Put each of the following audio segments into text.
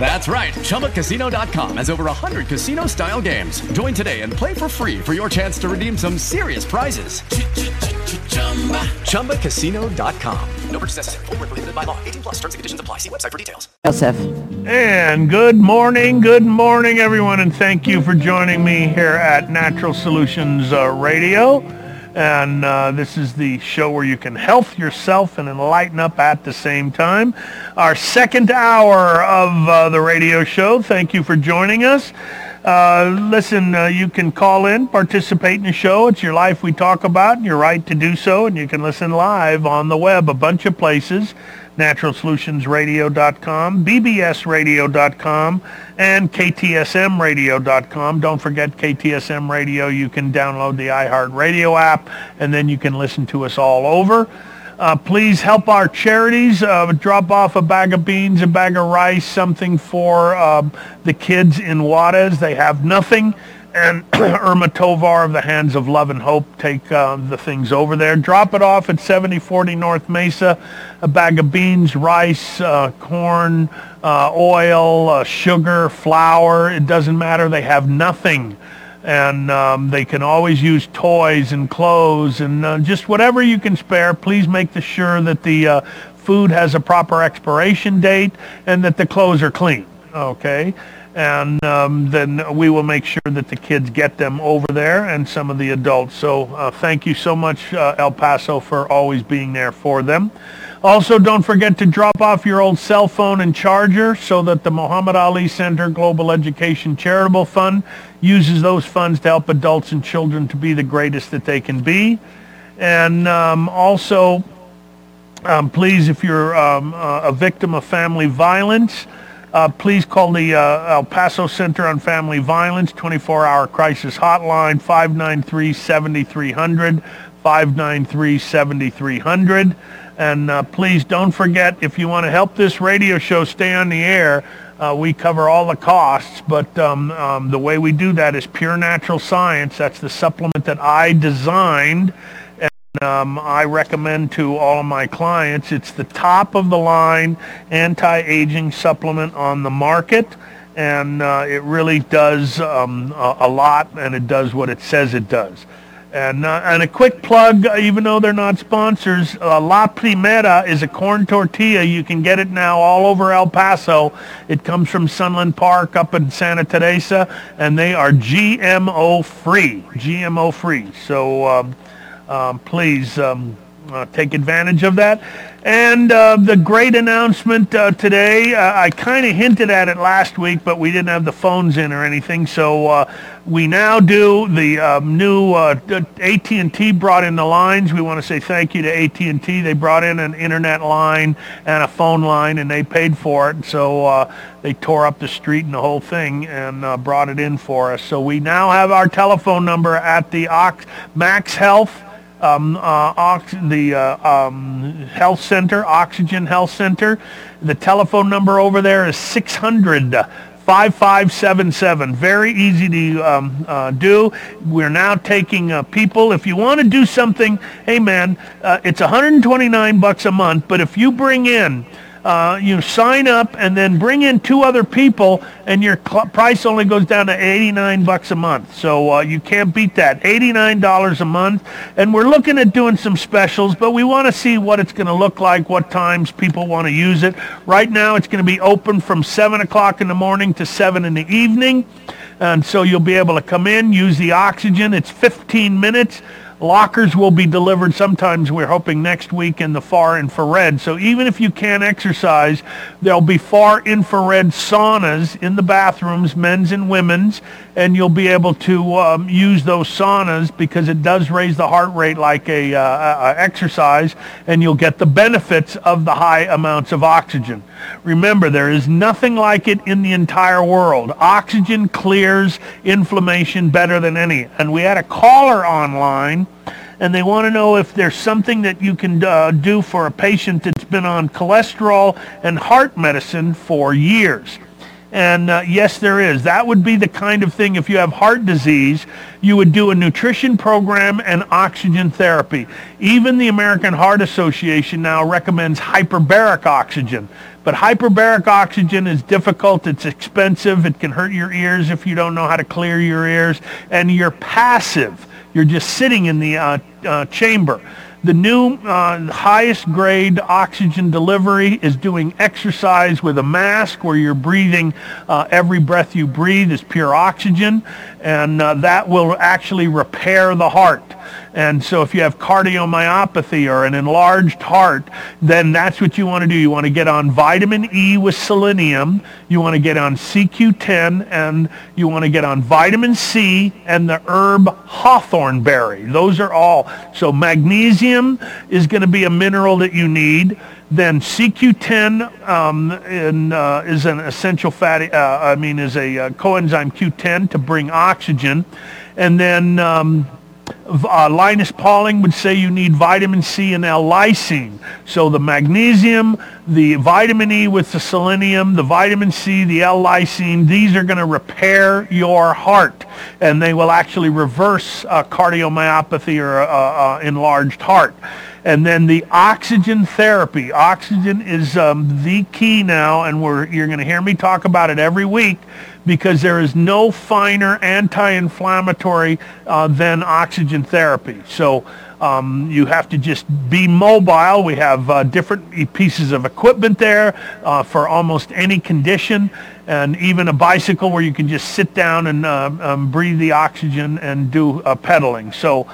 That's right. ChumbaCasino.com has over 100 casino style games. Join today and play for free for your chance to redeem some serious prizes. ChumbaCasino.com. No purchase necessary. Full prohibited by law. 18 plus terms and conditions apply. See website for details. Joseph. And good morning, good morning, everyone, and thank you for joining me here at Natural Solutions uh, Radio. And uh, this is the show where you can health yourself and enlighten up at the same time. Our second hour of uh, the radio show. Thank you for joining us. Uh, listen, uh, you can call in, participate in the show. It's your life we talk about, your right to do so, and you can listen live on the web, a bunch of places naturalsolutionsradio.com, bbsradio.com, and ktsmradio.com. Don't forget KTSM Radio. You can download the iHeartRadio app, and then you can listen to us all over. Uh, please help our charities. Uh, drop off a bag of beans, a bag of rice, something for um, the kids in Juarez. They have nothing and Irma Tovar of the Hands of Love and Hope take uh, the things over there. Drop it off at 7040 North Mesa. A bag of beans, rice, uh, corn, uh, oil, uh, sugar, flour. It doesn't matter. They have nothing. And um, they can always use toys and clothes and uh, just whatever you can spare. Please make the sure that the uh, food has a proper expiration date and that the clothes are clean. Okay and um, then we will make sure that the kids get them over there and some of the adults. So uh, thank you so much, uh, El Paso, for always being there for them. Also, don't forget to drop off your old cell phone and charger so that the Muhammad Ali Center Global Education Charitable Fund uses those funds to help adults and children to be the greatest that they can be. And um, also, um, please, if you're um, uh, a victim of family violence, uh, please call the uh, El Paso Center on Family Violence 24-hour crisis hotline 593-7300, 593-7300. And uh, please don't forget, if you want to help this radio show stay on the air, uh, we cover all the costs, but um, um, the way we do that is pure natural science. That's the supplement that I designed um, I recommend to all of my clients. It's the top of the line anti-aging supplement on the market. And uh, it really does um, a, a, lot, and it does what it says it does. And, uh, and a quick plug, even though they're not sponsors, uh, La Primera is a corn tortilla. You can get it now all over El Paso. It comes from Sunland Park up in Santa Teresa, and they are GMO free. GMO free. So um, please um, uh, take advantage of that. And uh, the great announcement uh, today, uh, I kind of hinted at it last week, but we didn't have the phones in or anything. So uh, we now do the um, new uh, AT&T brought in the lines. We want to say thank you to AT&T. They brought in an internet line and a phone line, and they paid for it. So they tore up the street and the whole thing and brought it in for us. So we now have our telephone number at the Ox- Max Health um, uh, ox- the uh, um, health center, Oxygen Health Center. The telephone number over there is 600 5577. Very easy to um, uh, do. We're now taking uh, people. If you want to do something, hey man, uh, it's 129 bucks a month. But if you bring in uh, you sign up and then bring in two other people and your cl- price only goes down to 89 bucks a month. So uh, you can't beat that. $89 a month. And we're looking at doing some specials, but we want to see what it's going to look like, what times people want to use it. Right now it's going to be open from 7 o'clock in the morning to 7 in the evening. And so you'll be able to come in, use the oxygen. It's 15 minutes. Lockers will be delivered sometimes, we're hoping next week in the far infrared. So even if you can't exercise, there'll be far infrared saunas in the bathrooms, men's and women's, and you'll be able to um, use those saunas because it does raise the heart rate like a, uh, a exercise, and you'll get the benefits of the high amounts of oxygen. Remember, there is nothing like it in the entire world. Oxygen clears inflammation better than any. And we had a caller online and they want to know if there's something that you can uh, do for a patient that's been on cholesterol and heart medicine for years. And uh, yes, there is. That would be the kind of thing if you have heart disease, you would do a nutrition program and oxygen therapy. Even the American Heart Association now recommends hyperbaric oxygen. But hyperbaric oxygen is difficult. It's expensive. It can hurt your ears if you don't know how to clear your ears. And you're passive. You're just sitting in the uh, uh, chamber. The new uh, highest grade oxygen delivery is doing exercise with a mask where you're breathing, uh, every breath you breathe is pure oxygen, and uh, that will actually repair the heart. And so if you have cardiomyopathy or an enlarged heart, then that's what you want to do. You want to get on vitamin E with selenium. You want to get on CQ10 and you want to get on vitamin C and the herb hawthorn berry. Those are all. So magnesium is going to be a mineral that you need. Then CQ10 um, in, uh, is an essential fatty, uh, I mean, is a uh, coenzyme Q10 to bring oxygen. And then um, uh, Linus Pauling would say you need vitamin C and L-lysine. So the magnesium, the vitamin E with the selenium, the vitamin C, the L-lysine, these are going to repair your heart. And they will actually reverse uh, cardiomyopathy or uh, uh, enlarged heart. And then the oxygen therapy. Oxygen is um, the key now, and you're going to hear me talk about it every week because there is no finer anti-inflammatory uh, than oxygen therapy. So um, you have to just be mobile. We have uh, different pieces of equipment there uh, for almost any condition and even a bicycle where you can just sit down and uh, um, breathe the oxygen and do uh, pedaling. So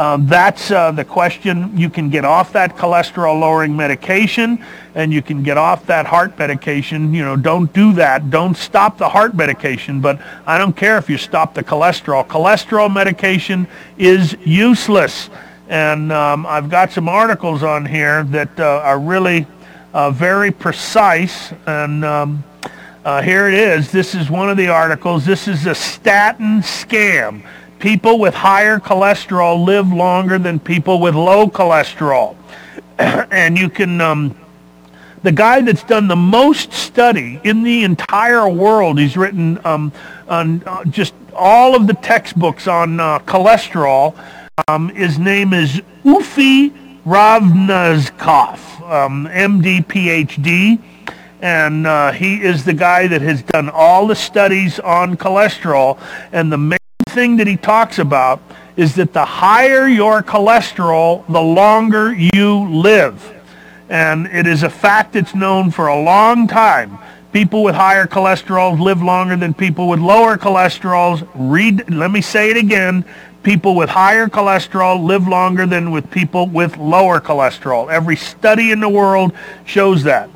um, that's uh, the question. You can get off that cholesterol-lowering medication, and you can get off that heart medication. You know, don't do that. Don't stop the heart medication. But I don't care if you stop the cholesterol. Cholesterol medication is useless. And um, I've got some articles on here that uh, are really uh, very precise. And um, uh, here it is. This is one of the articles. This is a statin scam. People with higher cholesterol live longer than people with low cholesterol. and you can, um, the guy that's done the most study in the entire world, he's written um, on uh, just all of the textbooks on uh, cholesterol. Um, his name is Uffe Ravnskov, um, MD, PhD and uh, he is the guy that has done all the studies on cholesterol. And the thing that he talks about is that the higher your cholesterol, the longer you live. And it is a fact that's known for a long time. People with higher cholesterol live longer than people with lower cholesterol. Read, let me say it again. People with higher cholesterol live longer than with people with lower cholesterol. Every study in the world shows that.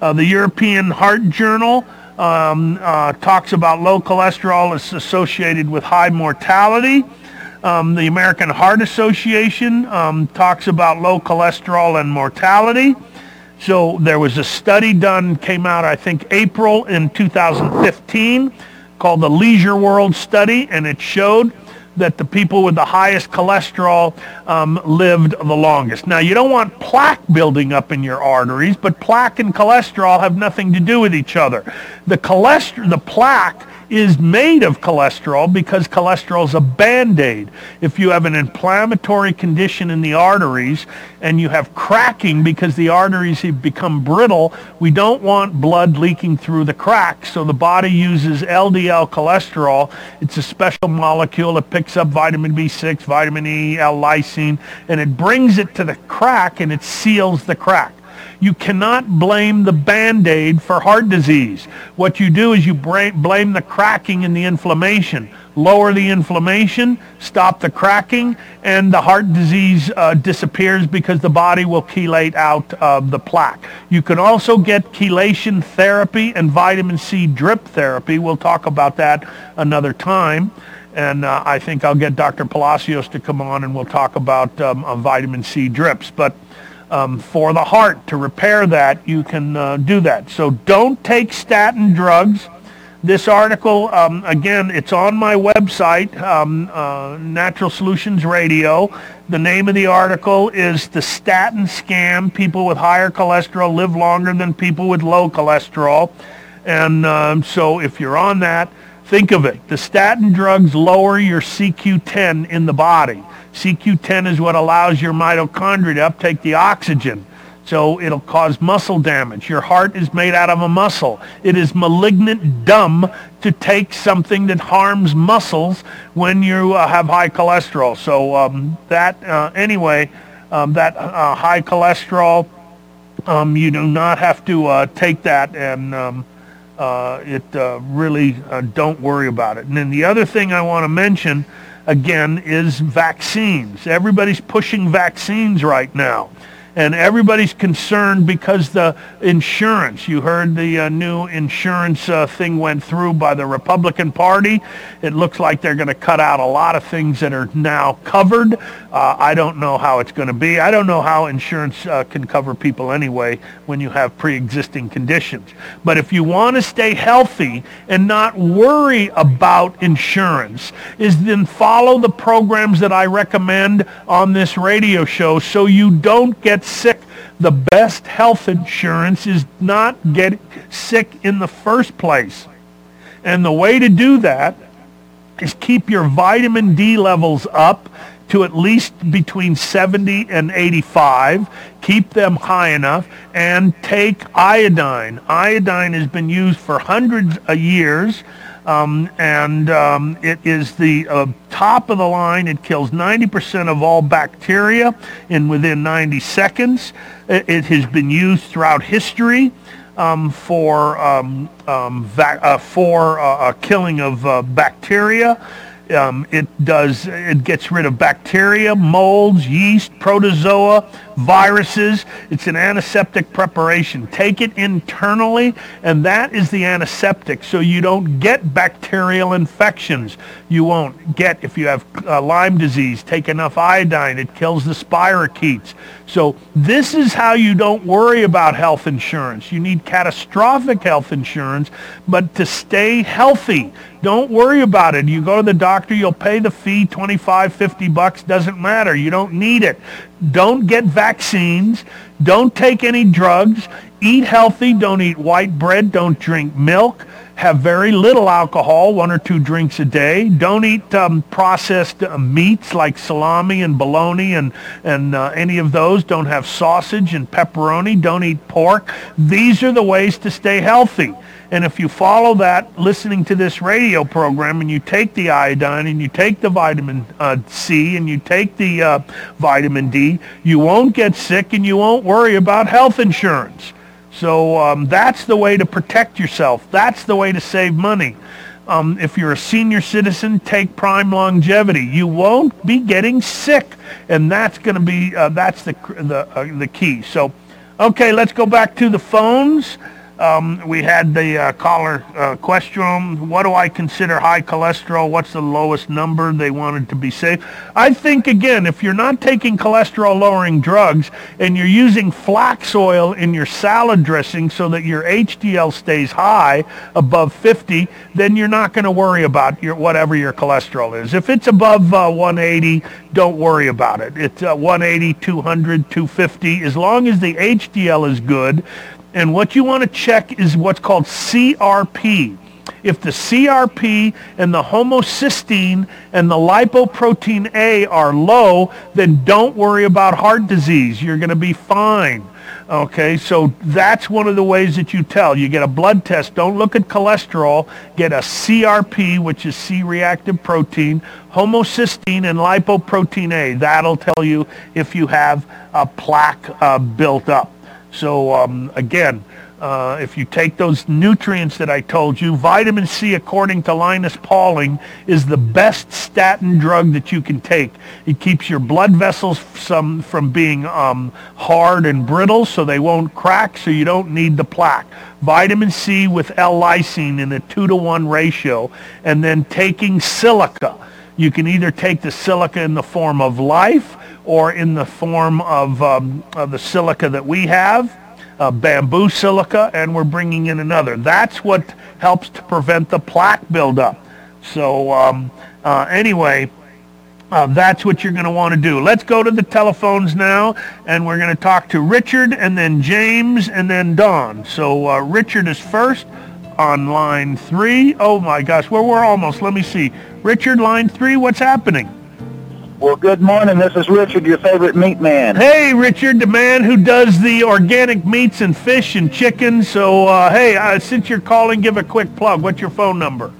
Uh, the European Heart Journal um, uh, talks about low cholesterol is associated with high mortality. Um, the American Heart Association um, talks about low cholesterol and mortality. So there was a study done, came out I think April in 2015 called the Leisure World Study, and it showed that the people with the highest cholesterol um, lived the longest. Now, you don't want plaque building up in your arteries, but plaque and cholesterol have nothing to do with each other. The cholesterol, the plaque is made of cholesterol because cholesterol is a band-aid. If you have an inflammatory condition in the arteries and you have cracking because the arteries have become brittle, we don't want blood leaking through the cracks. So the body uses LDL cholesterol. It's a special molecule. It picks up vitamin B6, vitamin E, L-lysine, and it brings it to the crack and it seals the crack. You cannot blame the Band-Aid for heart disease. What you do is you blame the cracking and the inflammation. Lower the inflammation, stop the cracking, and the heart disease uh, disappears because the body will chelate out uh, the plaque. You can also get chelation therapy and vitamin C drip therapy. We'll talk about that another time and uh, I think I'll get Dr. Palacios to come on and we'll talk about um, vitamin C drips. But um, for the heart to repair that, you can uh, do that. So don't take statin drugs. this article, um, again, it's on my website, um, uh, Natural Solutions Radio. The name of the article is The Statin Scam. People with higher cholesterol live longer than people with low cholesterol. And um, so if you're on that, think of it. The statin drugs lower your CQ10 in the body. CQ10 is what allows your mitochondria to uptake the oxygen. So it'll cause muscle damage. Your heart is made out of a muscle. It is malignant dumb to take something that harms muscles when you uh, have high cholesterol. So um, that, uh, anyway, um, that uh, high cholesterol, um, you do not have to uh, take that and um, uh, it uh, really, don't worry about it. And then the other thing I want to mention, again, is vaccines. Everybody's pushing vaccines right now and everybody's concerned because the insurance, you heard the uh, new insurance uh, thing went through by the Republican Party. It looks like they're going to cut out a lot of things that are now covered. Uh, I don't know how it's going to be. I don't know how insurance uh, can cover people anyway when you have pre-existing conditions. But if you want to stay healthy and not worry about insurance, is then follow the programs that I recommend on this radio show so you don't get sick. The best health insurance is not get sick in the first place. And the way to do that is keep your vitamin D levels up to at least between 70 and 85. Keep them high enough and take iodine. Iodine has been used for hundreds of years um, and um, it is the uh, top of the line. It kills 90% of all bacteria in within 90 seconds. It, it has been used throughout history um, for um, um, va- uh, for uh, killing of uh, bacteria. Um, it does. It gets rid of bacteria, molds, yeast, protozoa, viruses. It's an antiseptic preparation. Take it internally, and that is the antiseptic, so you don't get bacterial infections. You won't get if you have uh, Lyme disease. Take enough iodine. It kills the spirochetes. So this is how you don't worry about health insurance. You need catastrophic health insurance, but to stay healthy, don't worry about it. You go to the doctor, you'll pay the fee, 25, 50 bucks, doesn't matter. You don't need it. Don't get vaccines. Don't take any drugs. Eat healthy. Don't eat white bread. Don't drink milk have very little alcohol, one or two drinks a day. Don't eat um, processed uh, meats like salami and bologna and, and uh, any of those. Don't have sausage and pepperoni. Don't eat pork. These are the ways to stay healthy. And if you follow that, listening to this radio program, and you take the iodine, and you take the vitamin uh, C, and you take the uh, vitamin D, you won't get sick, and you won't worry about health insurance. So um, that's the way to protect yourself. That's the way to save money. Um, if you're a senior citizen, take Prime Longevity. You won't be getting sick, and that's going to be uh, that's the the uh, the key. So, okay, let's go back to the phones. Um, we had the uh, caller uh, question, what do I consider high cholesterol? What's the lowest number they wanted to be safe? I think, again, if you're not taking cholesterol-lowering drugs and you're using flax oil in your salad dressing so that your HDL stays high, above 50, then you're not going to worry about your whatever your cholesterol is. If it's above uh, 180, don't worry about it. It's uh, 180, 200, 250. As long as the HDL is good, and what you want to check is what's called CRP. If the CRP and the homocysteine and the lipoprotein A are low, then don't worry about heart disease. You're going to be fine. Okay, so that's one of the ways that you tell. You get a blood test. Don't look at cholesterol. Get a CRP, which is C-reactive protein, homocysteine, and lipoprotein A. That'll tell you if you have a plaque uh, built up. So um, again, uh, if you take those nutrients that I told you, vitamin C, according to Linus Pauling, is the best statin drug that you can take. It keeps your blood vessels some, from being um, hard and brittle so they won't crack, so you don't need the plaque. Vitamin C with L-lysine in a 2 to 1 ratio, and then taking silica. You can either take the silica in the form of life or in the form of, um, of the silica that we have. uh, bamboo silica, and we're bringing in another. That's what helps to prevent the plaque buildup. So um, uh, anyway, uh, that's what you're going to want to do. Let's go to the telephones now, and we're going to talk to Richard, and then James, and then Don. So uh, Richard is first on line three. Oh my gosh, well, we're almost. Let me see. Richard, line three, what's happening? Well, good morning. This is Richard, your favorite meat man. Hey, Richard, the man who does the organic meats and fish and chicken. So, uh, hey, uh, since you're calling, give a quick plug. What's your phone number?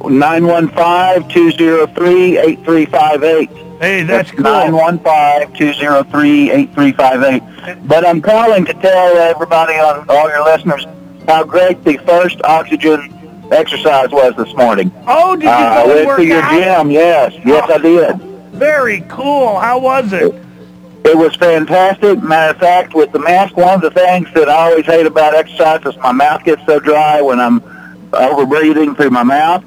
915-203-8358. Hey, that's cool. 915-203-8358. But I'm calling to tell everybody on all your listeners how great the first oxygen exercise was this morning. Oh, did you Uh, I go and went to your out? gym, yes. Yes, I did. Very cool. How was it? It was fantastic. Matter of fact, with the mask, one of the things that I always hate about exercise is my mouth gets so dry when I'm over breathing through my mouth.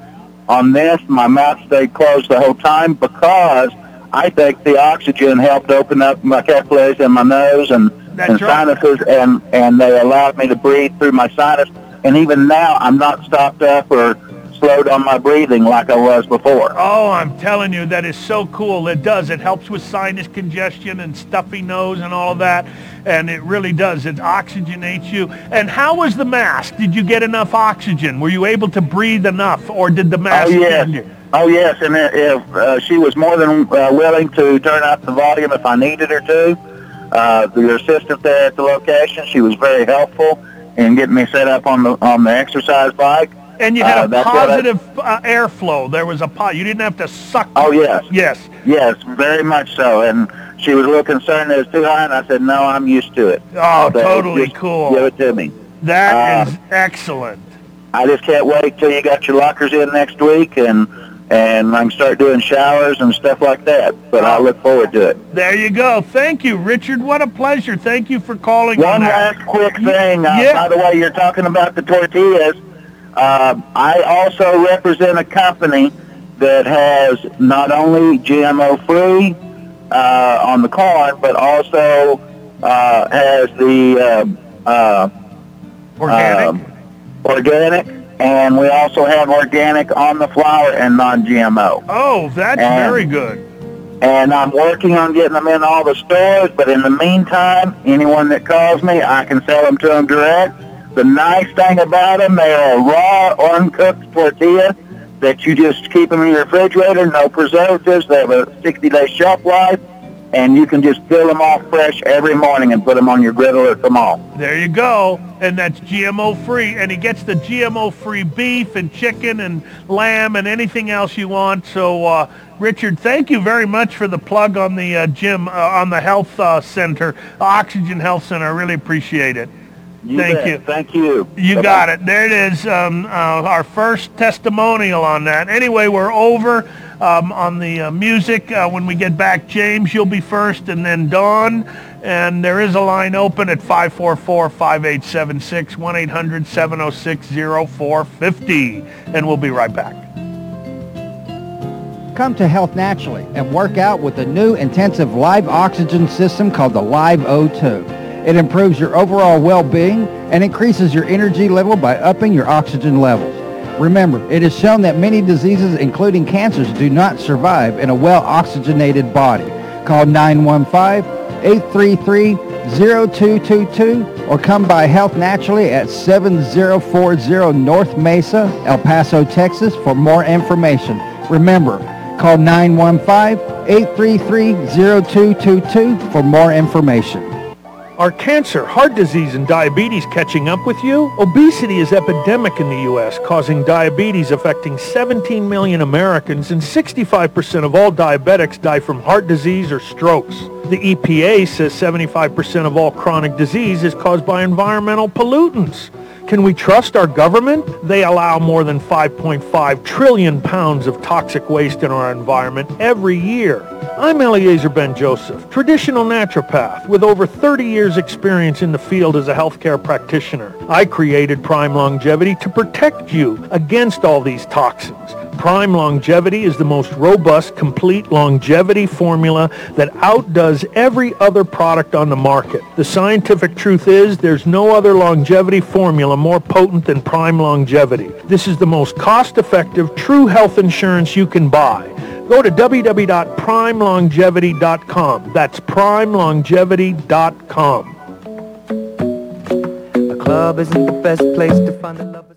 On this, my mouth stayed closed the whole time because I think the oxygen helped open up my capillaries in my nose and, That's and right. sinuses, and, and they allowed me to breathe through my sinus. And even now, I'm not stopped up or slowed on my breathing like I was before. Oh, I'm telling you, that is so cool. It does. It helps with sinus congestion and stuffy nose and all of that. And it really does. It oxygenates you. And how was the mask? Did you get enough oxygen? Were you able to breathe enough? Or did the Oh mask yes, you? oh yes, and if uh, she was more than uh, willing to turn up the volume if I needed her to. Uh, the assistant there at the location, she was very helpful in getting me set up on the on the exercise bike. And you had Uh, a that's what I- positive uh, airflow. There was a pot. You didn't have to suck. Oh yes, Yes. yes, very much so. And she was a little concerned that it was too high, and I said, no, I'm used to it. Oh, So totally just cool. Give it to me. That Uh, is excellent. I just can't wait till you got your lockers in next week, and and I can start doing showers and stuff like that. But I look forward to it. There you go. Thank you, Richard. What a pleasure. Thank you for calling. on One that. last quick thing. Uh, Yeah. By the way, you're talking about the tortillas. Uh, I also represent a company that has not only GMO free uh, on the corn, but also uh, has the uh, uh, Organic. um, organic, and we also have organic on the flour and non-GMO. oh, that's and- very good. and I'm working on getting them in all the stores. But in the meantime, anyone that calls me, I can sell them to them direct. The nice thing about them, they are raw, uncooked tortilla that you just keep them in your refrigerator. No preservatives. They have a 60-day shelf life, and you can just peel them off fresh every morning and put them on your griddle or tomahawk. There you go. And that's GMO free. And he gets the GMO free beef and chicken and lamb and anything else you want. So, uh, Richard, thank you very much for the plug on the uh, gym, uh, on the health uh, center, Oxygen Health Center. I really appreciate it. You Thank bet. you. Thank you. You Bye-bye. got it. There it is. Um, uh, our first testimonial on that. Anyway, we're over um, on the uh, music. Uh, when we get back, James, you'll be first, and then Dawn. And there is a line open at 544-5876, 1-800-706-0450. And we'll be right back. Come to Health Naturally and work out with the new intensive live oxygen system called the Live O2. It improves your overall well-being and increases your energy level by upping your oxygen levels. Remember, it is shown that many diseases, including cancers, do not survive in a well-oxygenated body. Call 915-833-0222 or come by Health Naturally at 7040 North Mesa, El Paso, Texas for more information. Remember, call 915-833-0222 for more information. Are cancer, heart disease, and diabetes catching up with you? Obesity is epidemic in the U.S., causing diabetes affecting 17 million Americans, and 65% of all diabetics die from heart disease or strokes. The EPA says 75% of all chronic disease is caused by environmental pollutants. Can we trust our government? They allow more than 5.5 trillion pounds of toxic waste in our environment every year. I'm Eliezer Ben Joseph, traditional naturopath with over 30 years experience in the field as a healthcare practitioner. I created Prime Longevity to protect you against all these toxins. Prime Longevity is the most robust, complete longevity formula that outdoes every other product on the market. The scientific truth is there's no other longevity formula more potent than Prime Longevity. This is the most cost-effective, true health insurance you can buy. Go to www.primelongevity.com. That's primelongevity.com. A club isn't the best place to find the lovers.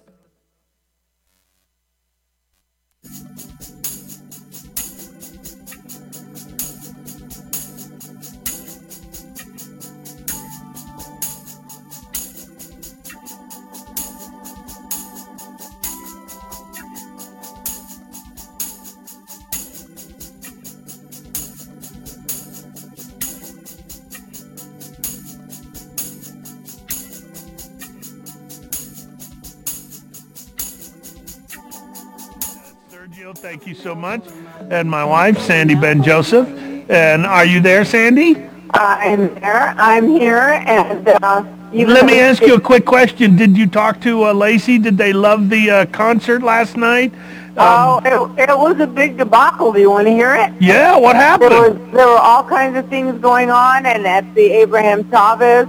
So much. And my wife, Sandy Ben Joseph. And are you there, Sandy? I'm there. I'm here, and uh, Let me ask you a quick question. Did you talk to uh, Lacey? Did they love the uh, concert last night? Oh, it, it was a big debacle. Do you want to hear it? Yeah, what There happened? was there were all kinds of things going on, and at the Abraham Chavez,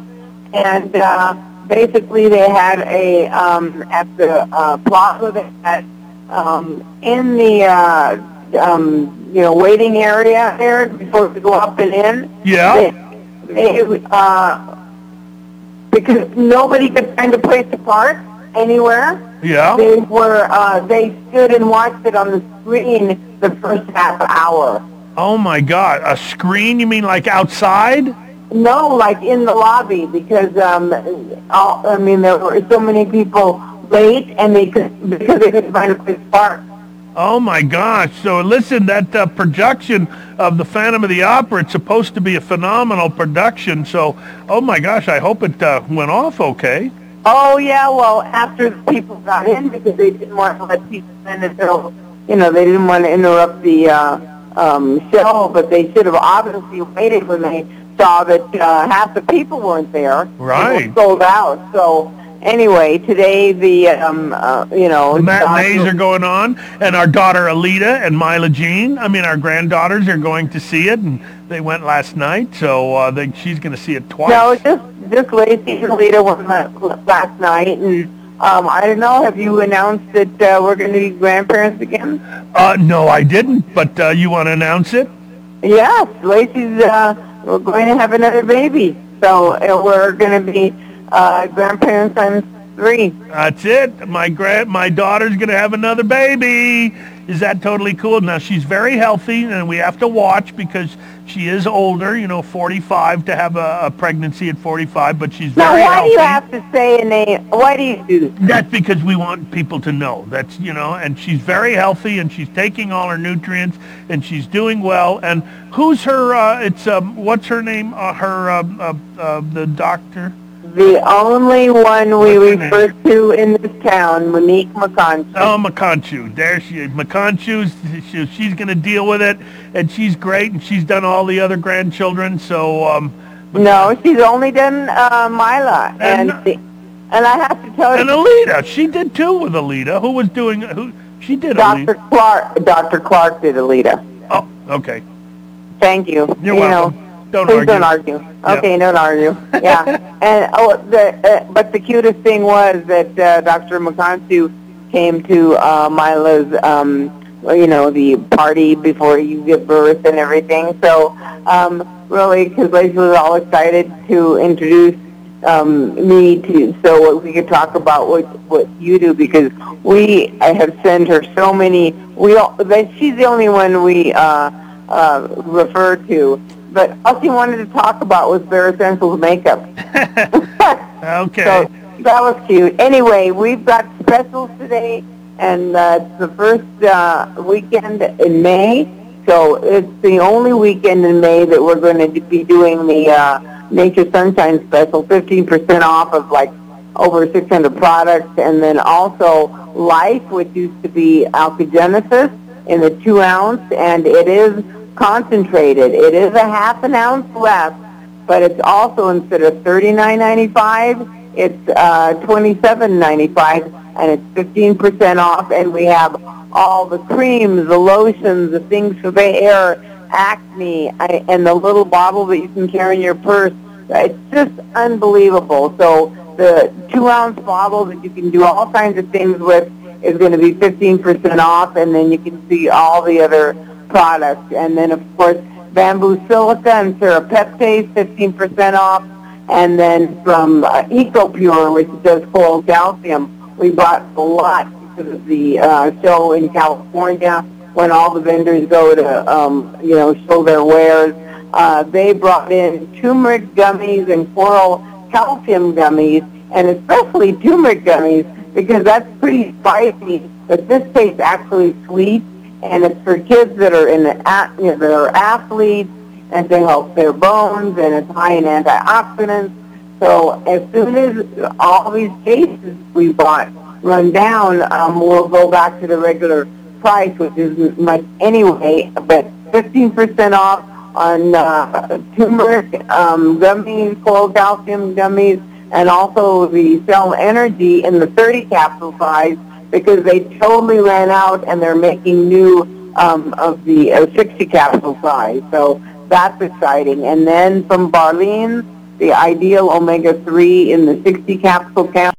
and uh, basically they had a um, at the uh, plaza they had um, in the uh, um, you know waiting area there before we could go up and in. Yeah. They, they, uh, because nobody could find a place to park anywhere. Yeah. They were uh, they stood and watched it on the screen the first half hour. Oh my God, a screen? You mean like outside? No, like in the lobby because um, all, I mean there were so many people late and they could because they couldn't find a place to park. Oh my gosh! So listen, that uh, production of the Phantom of the Opera, it's supposed to be a phenomenal production. So, oh my gosh, I hope it uh, went off okay. Oh yeah, well after the people got in because they didn't want to let people in until you know they didn't want to interrupt the uh, um, show, but they should have obviously waited when they saw that uh, half the people weren't there. It Right. sold out. So anyway, today the um, uh, you know The matinees are going on, and our daughter Alita and Mila Jean. I mean, our granddaughters are going to see it, and they went last night, so uh, they, she's going to see it twice. No, just just Lacey and Alita went last night, and um, I don't know. Have you announced that uh, we're going to be grandparents again? Uh, no, I didn't. But uh, you want to announce it? Yes, Lacey's. Uh, we're going to have another baby, so uh, we're going to be uh, grandparents times three. That's it. My grand, my daughter's gonna have another baby. Is that totally cool? Now she's very healthy, and we have to watch because she is older. You know, 45 to have a, a pregnancy at 45, but she's Now, very why healthy. do you have to say a name? Why do you do? that? That's because we want people to know. That's you know, and she's very healthy, and she's taking all her nutrients, and she's doing well. And who's her? Uh, it's um, what's her name? Uh, her um, uh, uh, the doctor. The only one we What's refer to in this town, Monique McConchie. Oh, McConchu. There she is. McConchu's, she, she's going to deal with it, and she's great, and she's done all the other grandchildren, so, um, No, she's only done uh, Mila, and And- the, and I have to tell you, and Alita. She did too with Alita. Who was doing, who, she did Dr. Alita. Clark, Dr. Clark did Alita. Oh, okay. Thank you. You're you welcome. Know, Don't please argue. don't argue. Okay, don't argue. Yeah, and oh, the uh, but the cutest thing was that uh, Dr. McConsu came to uh, Mila's, um, you know, the party before you give birth and everything. So um, really, because Lacey was all excited to introduce um, me to so we could talk about what what you do because we I have sent her so many. We all, that she's the only one we uh, uh, refer to. But all she wanted to talk about was Bare Essentials makeup. Okay. So that was cute. Anyway, we've got specials today, and uh, it's the first uh, weekend in May. So it's the only weekend in May that we're going to be doing the uh, Nature Sunshine special, 15% off of like over 600 products, and then also Life, which used to be Alkagenesis in the two ounce, and it is concentrated. It is a half an ounce less but it's also instead of thirty nine ninety five, it's uh, twenty seven ninety five, and it's 15% off, and we have all the creams, the lotions, the things for the hair, acne, I, and the little bottle that you can carry in your purse. It's just unbelievable. So the two-ounce bottle that you can do all kinds of things with is going to be 15% off, and then you can see all the other products. And then, of course, bamboo silica and serapeptase, 15% off. And then from uh, EcoPure, which does coral calcium, we bought a lot because of the uh, show in California when all the vendors go to, um, you know, show their wares. Uh, they brought in turmeric gummies and coral calcium gummies, and especially turmeric gummies because that's pretty spicy. But this tastes actually sweet, and it's for kids that are in the you know, that are athletes and to help their bones, and it's high in antioxidants. So as soon as all these cases we bought run down, um, we'll go back to the regular price, which is much anyway, but 15% off on uh, turmeric um, gummies, coral calcium gummies, and also the cell energy in the 30 capsule size because they totally ran out and they're making new um, of the uh, 60 capsule size. So that's exciting. And then from Barlean, the ideal omega-3 in the 60 capsule count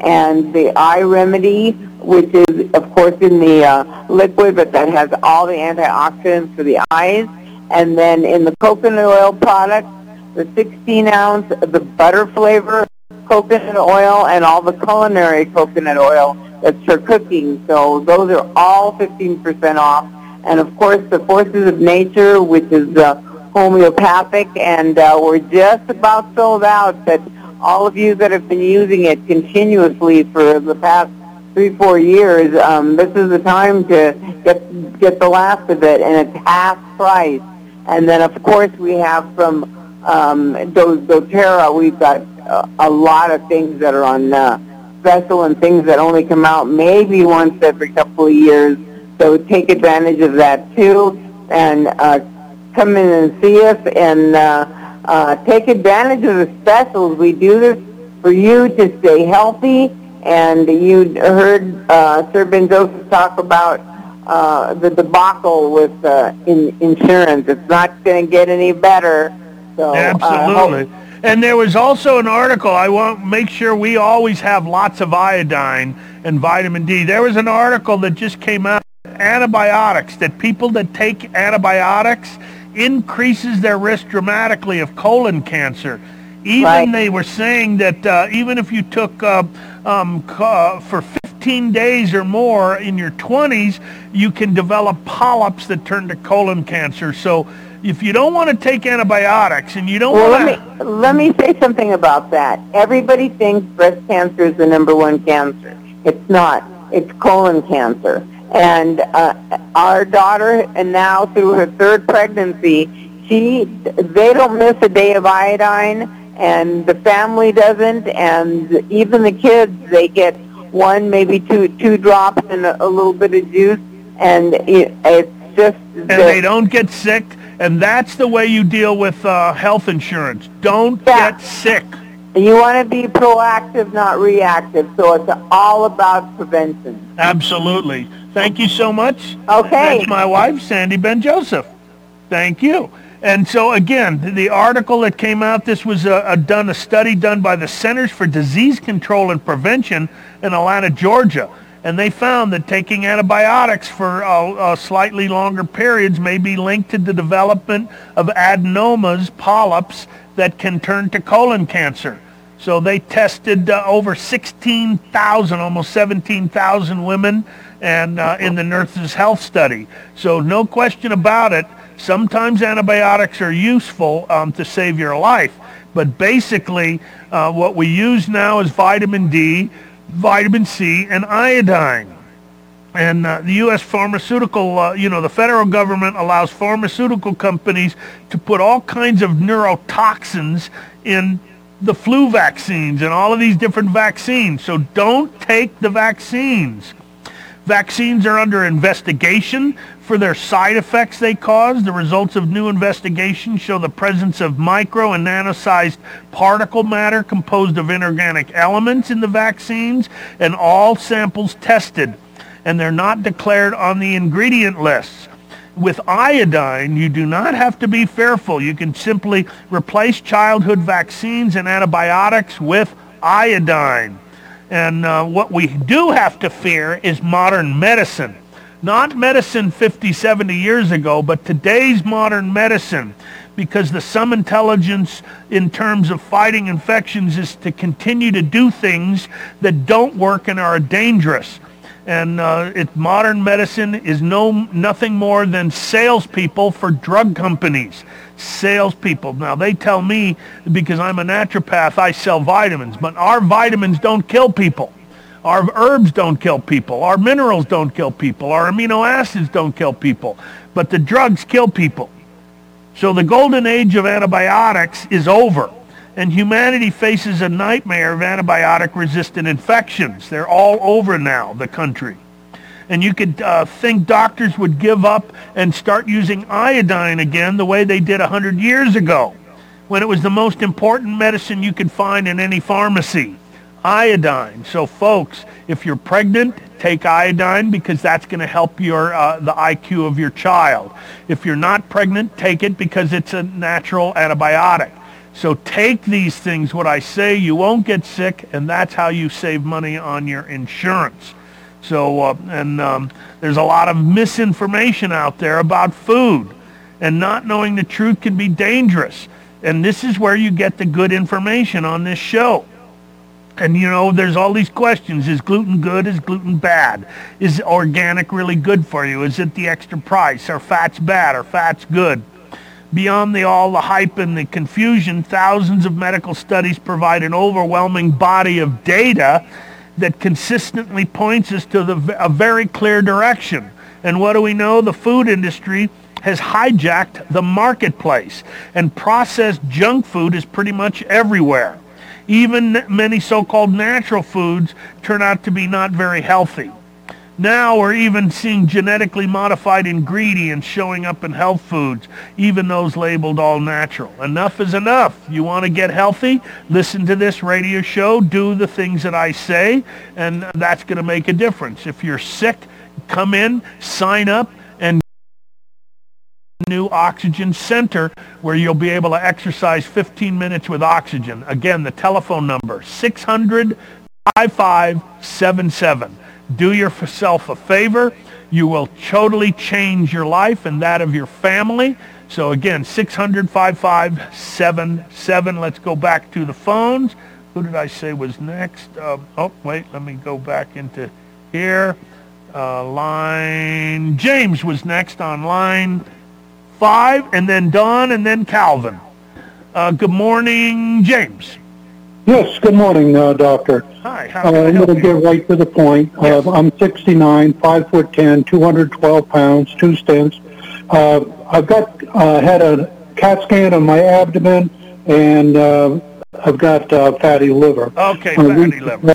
and the eye remedy, which is of course in the uh, liquid, but that has all the antioxidants for the eyes. And then in the coconut oil product, the 16 ounce, the butter flavor coconut oil, and all the culinary coconut oil that's for cooking. So those are all 15% off. And of course, the Forces of Nature, which is uh, homeopathic, and uh, we're just about sold out. But all of you that have been using it continuously for the past three, four years, um, this is the time to get get the last of it, and it's half price. And then, of course, we have from um, Do- doTERRA, we've got uh, a lot of things that are on uh, special and things that only come out maybe once every couple of years. So take advantage of that too, and uh, come in and see us and uh, uh, take advantage of the specials. We do this for you to stay healthy. And you heard uh, Sir Ben Joseph talk about uh, the debacle with uh, in, insurance. It's not going to get any better. So, Absolutely. Uh, and there was also an article, I want to make sure we always have lots of iodine and vitamin D. There was an article that just came out, antibiotics, that people that take antibiotics increases their risk dramatically of colon cancer. Even right. they were saying that uh, even if you took uh, um, uh, for 15 days or more in your 20s, you can develop polyps that turn to colon cancer. So if you don't want to take antibiotics and you don't well, want to... Let me, let me say something about that. Everybody thinks breast cancer is the number one cancer. It's not. It's colon cancer. And uh, our daughter, and now through her third pregnancy, she they don't miss a day of iodine, and the family doesn't, and even the kids they get one, maybe two two drops and a, a little bit of juice, and it, it's just. And the, they don't get sick and that's the way you deal with uh, health insurance. Don't yeah. get sick. You want to be proactive, not reactive. So it's all about prevention. Absolutely. Thank you so much. Okay. That's my wife, Sandy Ben Joseph. Thank you. And so again, the article that came out, this was a, a, done a study done by the Centers for Disease Control and Prevention in Atlanta, Georgia and they found that taking antibiotics for uh, uh, slightly longer periods may be linked to the development of adenomas, polyps, that can turn to colon cancer. So they tested uh, over 16,000, almost 17,000 women and uh, in the Nurses Health Study. So no question about it, sometimes antibiotics are useful um, to save your life. But basically, what we use now is vitamin D, vitamin C, and iodine. And uh, the U.S. pharmaceutical, uh, you know, the federal government allows pharmaceutical companies to put all kinds of neurotoxins in the flu vaccines and all of these different vaccines. So don't take the vaccines. Vaccines are under investigation for their side effects they cause. The results of new investigations show the presence of micro and nano-sized particle matter composed of inorganic elements in the vaccines and all samples tested and they're not declared on the ingredient lists. With iodine, you do not have to be fearful. You can simply replace childhood vaccines and antibiotics with iodine. And uh, what we do have to fear is modern medicine. Not medicine 50, 70 years ago, but today's modern medicine. Because the sum intelligence in terms of fighting infections is to continue to do things that don't work and are dangerous. And uh, it, modern medicine is no nothing more than salespeople for drug companies. Salespeople. Now they tell me because I'm a naturopath, I sell vitamins, but our vitamins don't kill people. Our herbs don't kill people. Our minerals don't kill people. Our amino acids don't kill people. But the drugs kill people. So the golden age of antibiotics is over and humanity faces a nightmare of antibiotic-resistant infections. They're all over now, the country. And you could uh, think doctors would give up and start using iodine again the way they did 100 years ago, when it was the most important medicine you could find in any pharmacy. Iodine. So folks, if you're pregnant, take iodine because that's going to help your uh, the IQ of your child. If you're not pregnant, take it because it's a natural antibiotic. So take these things, what I say, you won't get sick, and that's how you save money on your insurance. So, uh, and um, there's a lot of misinformation out there about food, and not knowing the truth can be dangerous. And this is where you get the good information on this show. And you know, there's all these questions. Is gluten good? Is gluten bad? Is organic really good for you? Is it the extra price? Are fats bad? Are fats good? Beyond the, all the hype and the confusion, thousands of medical studies provide an overwhelming body of data that consistently points us to the, a very clear direction. And what do we know? The food industry has hijacked the marketplace and processed junk food is pretty much everywhere. Even many so-called natural foods turn out to be not very healthy. Now we're even seeing genetically modified ingredients showing up in health foods, even those labeled all natural. Enough is enough. You want to get healthy? Listen to this radio show. Do the things that I say, and that's going to make a difference. If you're sick, come in, sign up, and new oxygen center where you'll be able to exercise 15 minutes with oxygen. Again, the telephone number, 600 5577 do yourself a favor. You will totally change your life and that of your family. So again, 600-5577. Let's go back to the phones. Who did I say was next? Uh, oh, wait, let me go back into here. Uh, line, James was next on line five, and then Don, and then Calvin. Uh, good morning, James. Yes, good morning, uh, Doctor. Hi, how Uh, I I'm help going to you? get right to the point. Yes. Uh, I'm 69, 5 foot 10, 212 pounds, two stents. Uh, I've got uh, had a CAT scan on my abdomen, and uh, I've got uh, fatty liver. Okay, My fatty re- liver.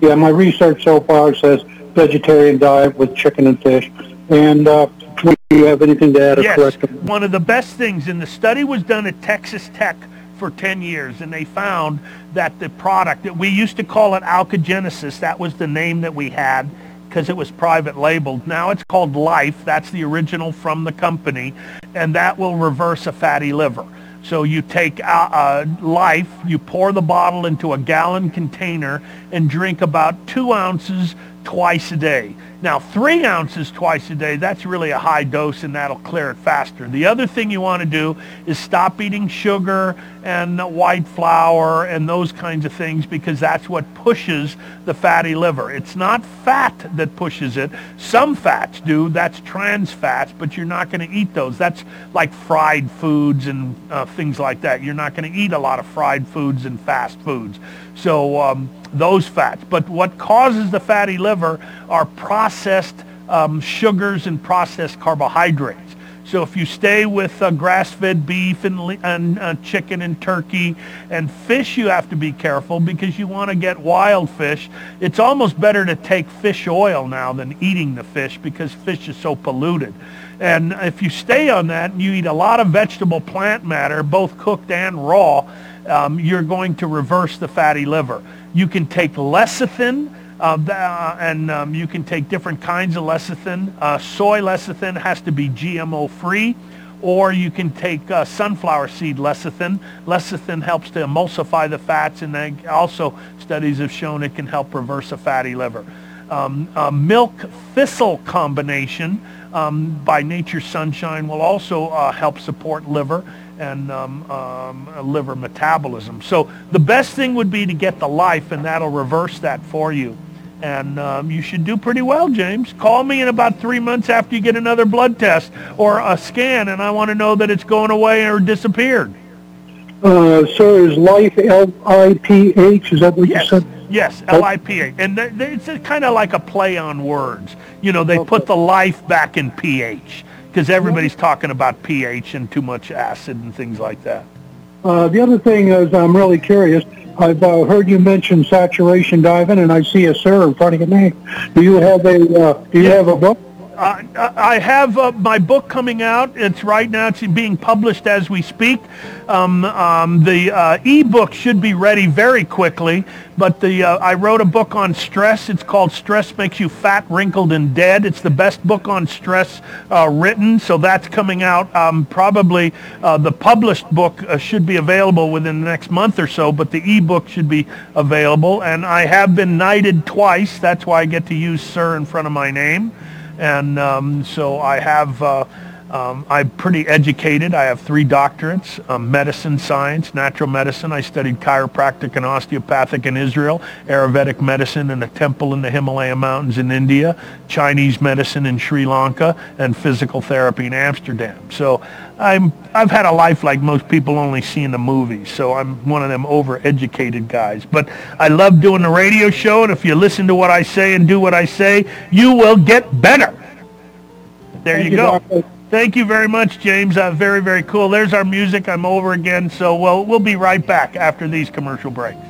Yeah, my research so far says vegetarian diet with chicken and fish. And uh, do you have anything to add or Yes, correct? one of the best things, and the study was done at Texas Tech for 10 years, and they found that the product, that we used to call it Alkagenesis, that was the name that we had because it was private labeled. Now it's called Life, that's the original from the company, and that will reverse a fatty liver. So you take uh, uh, Life, you pour the bottle into a gallon container and drink about two ounces twice a day. Now, three ounces twice a day, that's really a high dose and that'll clear it faster. The other thing you want to do is stop eating sugar and white flour and those kinds of things because that's what pushes the fatty liver. It's not fat that pushes it. Some fats do. That's trans fats, but you're not going to eat those. That's like fried foods and uh, things like that. You're not going to eat a lot of fried foods and fast foods. So um, those fats. But what causes the fatty liver are processed um, sugars and processed carbohydrates. So if you stay with uh, grass-fed beef and, and uh, chicken and turkey and fish, you have to be careful because you want to get wild fish. It's almost better to take fish oil now than eating the fish because fish is so polluted. And if you stay on that and you eat a lot of vegetable plant matter, both cooked and raw, um, you're going to reverse the fatty liver. You can take lecithin, uh, uh, and um, you can take different kinds of lecithin. Uh, soy lecithin has to be GMO free, or you can take uh, sunflower seed lecithin. Lecithin helps to emulsify the fats, and also studies have shown it can help reverse a fatty liver. Um, milk thistle combination um, by Nature Sunshine will also uh, help support liver and um, um, liver metabolism. So the best thing would be to get the life, and that'll reverse that for you. And um, you should do pretty well, James. Call me in about three months after you get another blood test or a scan, and I want to know that it's going away or disappeared. Uh, sir, is life L-I-P-H? Is that what yes. you said? Yes, L-I-P-H. And th- th- it's kind of like a play on words. You know, they okay. put the life back in pH because everybody's talking about pH and too much acid and things like that. Uh, the other thing is I'm really curious. I've uh, heard you mention saturation diving, and I see a sir in front of your name. Do you have a uh, Do you have a book? Uh, I have uh, my book coming out. It's right now. It's being published as we speak. Um, um, the uh, ebook should be ready very quickly. But the uh, I wrote a book on stress. It's called "Stress Makes You Fat, Wrinkled, and Dead." It's the best book on stress uh, written. So that's coming out. Um, probably the published book should be available within the next month or so. But the ebook should be available. And I have been knighted twice. That's why I get to use "Sir" in front of my name. And um, so I have, uh, um, I'm pretty educated. I have three doctorates, um, medicine, science, natural medicine. I studied chiropractic and osteopathic in Israel, Ayurvedic medicine in a temple in the Himalaya Mountains in India, Chinese medicine in Sri Lanka, and physical therapy in Amsterdam. So I'm, I've had a life like most people only see in the movies, so I'm one of them overeducated guys. But I love doing the radio show, and if you listen to what I say and do what I say, you will get better. There you, you, go. Thank you very much, James. Uh, very, very cool. There's our music. I'm over again, so we'll, we'll be right back after these commercial breaks.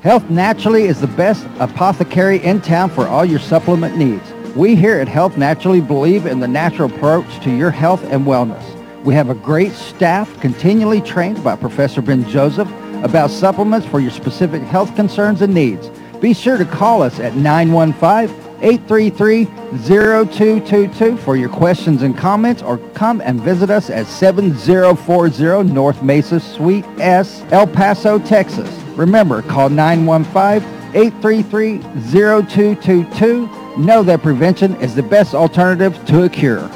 Health Naturally is the best apothecary in town for all your supplement needs. We here at Health Naturally believe in the natural approach to your health and wellness. We have a great staff continually trained by Professor Ben Joseph about supplements for your specific health concerns and needs. Be sure to call us at 915-833-0222 for your questions and comments or come and visit us at 7040 North Mesa Suite S, El Paso, Texas. Remember, call 915-833-0222 know that prevention is the best alternative to a cure.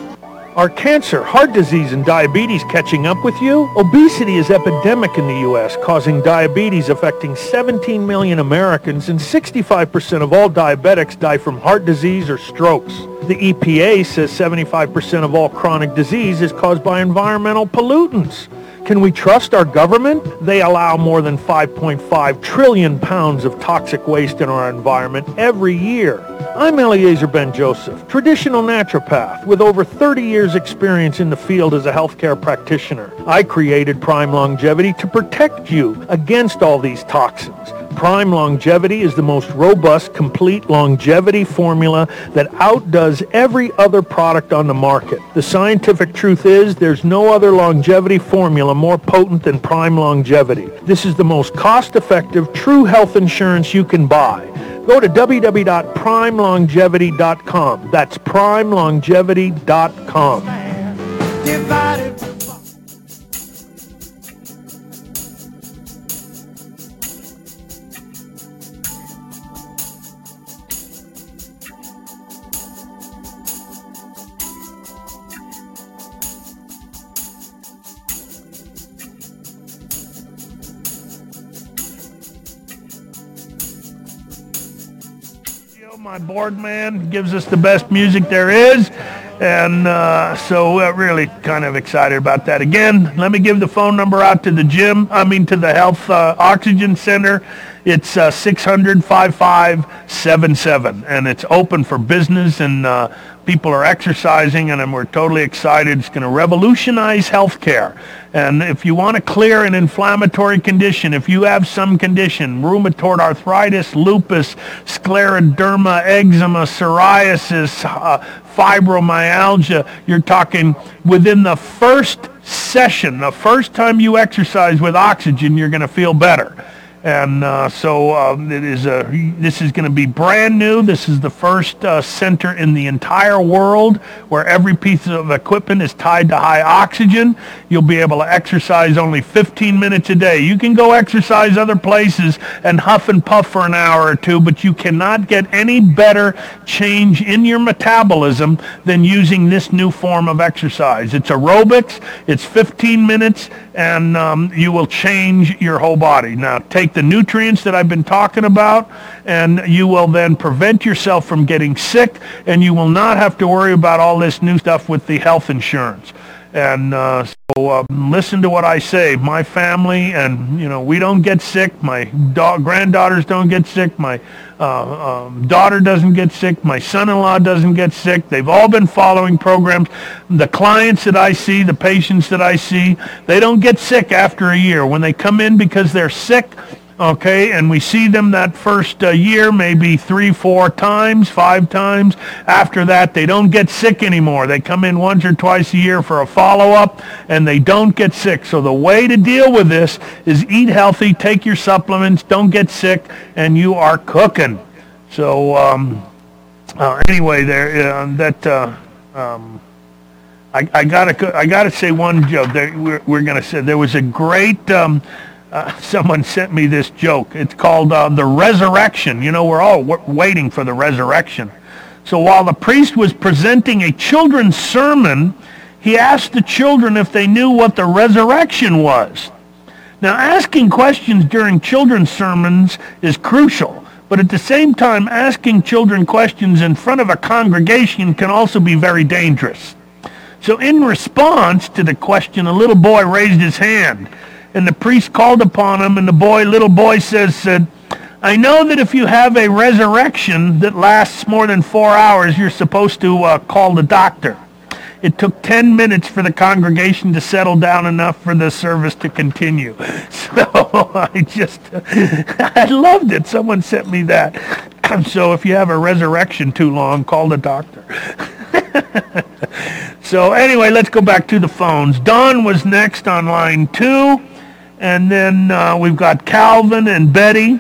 Are cancer, heart disease, and diabetes catching up with you? Obesity is epidemic in the U.S., causing diabetes affecting 17 million Americans, and 65% of all diabetics die from heart disease or strokes. The EPA says 75% of all chronic disease is caused by environmental pollutants. Can we trust our government? They allow more than 5.5 trillion pounds of toxic waste in our environment every year. I'm Eliezer Ben-Joseph, traditional naturopath with over 30 years experience in the field as a healthcare practitioner. I created Prime Longevity to protect you against all these toxins. Prime Longevity is the most robust, complete longevity formula that outdoes every other product on the market. The scientific truth is there's no other longevity formula more potent than Prime Longevity. This is the most cost-effective, true health insurance you can buy. Go to www.primelongevity.com. That's primelongevity.com. my board man gives us the best music there is. And uh, so we're really kind of excited about that. Again, let me give the phone number out to the gym, I mean to the Health uh, Oxygen Center. It's uh, 600-5577, and it's open for business, and uh, people are exercising, and we're totally excited. It's going to revolutionize healthcare. And if you want to clear an inflammatory condition, if you have some condition, rheumatoid arthritis, lupus, scleroderma, eczema, psoriasis, uh, fibromyalgia, you're talking within the first session, the first time you exercise with oxygen, you're going to feel better. And uh, so um, it is a, this is going to be brand new. This is the first uh, center in the entire world where every piece of equipment is tied to high oxygen. You'll be able to exercise only 15 minutes a day. You can go exercise other places and huff and puff for an hour or two, but you cannot get any better change in your metabolism than using this new form of exercise. It's aerobics. It's 15 minutes, and um, you will change your whole body. Now, take the nutrients that I've been talking about, and you will then prevent yourself from getting sick, and you will not have to worry about all this new stuff with the health insurance. And uh, so uh, listen to what I say. My family and, you know, we don't get sick. My da- granddaughters don't get sick. My uh, um, daughter doesn't get sick. My son-in-law doesn't get sick. They've all been following programs. The clients that I see, the patients that I see, they don't get sick after a year. When they come in because they're sick, okay, and we see them that first uh, year, maybe three, four times, five times. After that, they don't get sick anymore. They come in once or twice a year for a follow-up, and they don't get sick. So the way to deal with this is eat healthy, take your supplements, don't get sick, and you are cooking. So um, uh, anyway, there uh, that. Uh, um, I, I, gotta, I gotta say one joke. There, we're, we're gonna say there was a great um, uh, someone sent me this joke. It's called uh, the resurrection. You know, we're all w- waiting for the resurrection. So while the priest was presenting a children's sermon, he asked the children if they knew what the resurrection was. Now, asking questions during children's sermons is crucial, but at the same time, asking children questions in front of a congregation can also be very dangerous. So in response to the question, a little boy raised his hand, and the priest called upon him, and the boy, little boy says, said, I know that if you have a resurrection that lasts more than four hours, you're supposed to uh, call the doctor. It took 10 minutes for the congregation to settle down enough for the service to continue. So I just, I loved it. Someone sent me that. So if you have a resurrection too long, call the doctor. so anyway, let's go back to the phones. Don was next on line two. And then uh, we've got Calvin and Betty.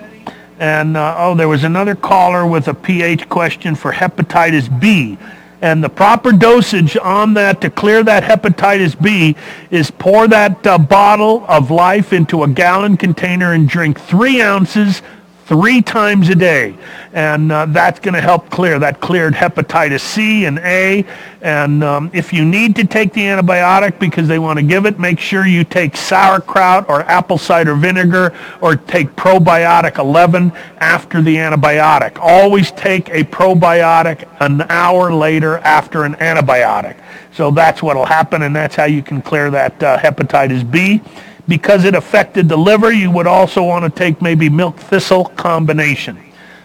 And uh, oh, there was another caller with a pH question for hepatitis B. And the proper dosage on that to clear that hepatitis B is pour that uh, bottle of life into a gallon container and drink three ounces three times a day. And uh, that's going to help clear. That cleared hepatitis C and A. And um, if you need to take the antibiotic because they want to give it, make sure you take sauerkraut or apple cider vinegar or take probiotic 11 after the antibiotic. Always take a probiotic an hour later after an antibiotic. So that's what will happen, and that's how you can clear that uh, hepatitis B because it affected the liver, you would also want to take maybe milk thistle combination.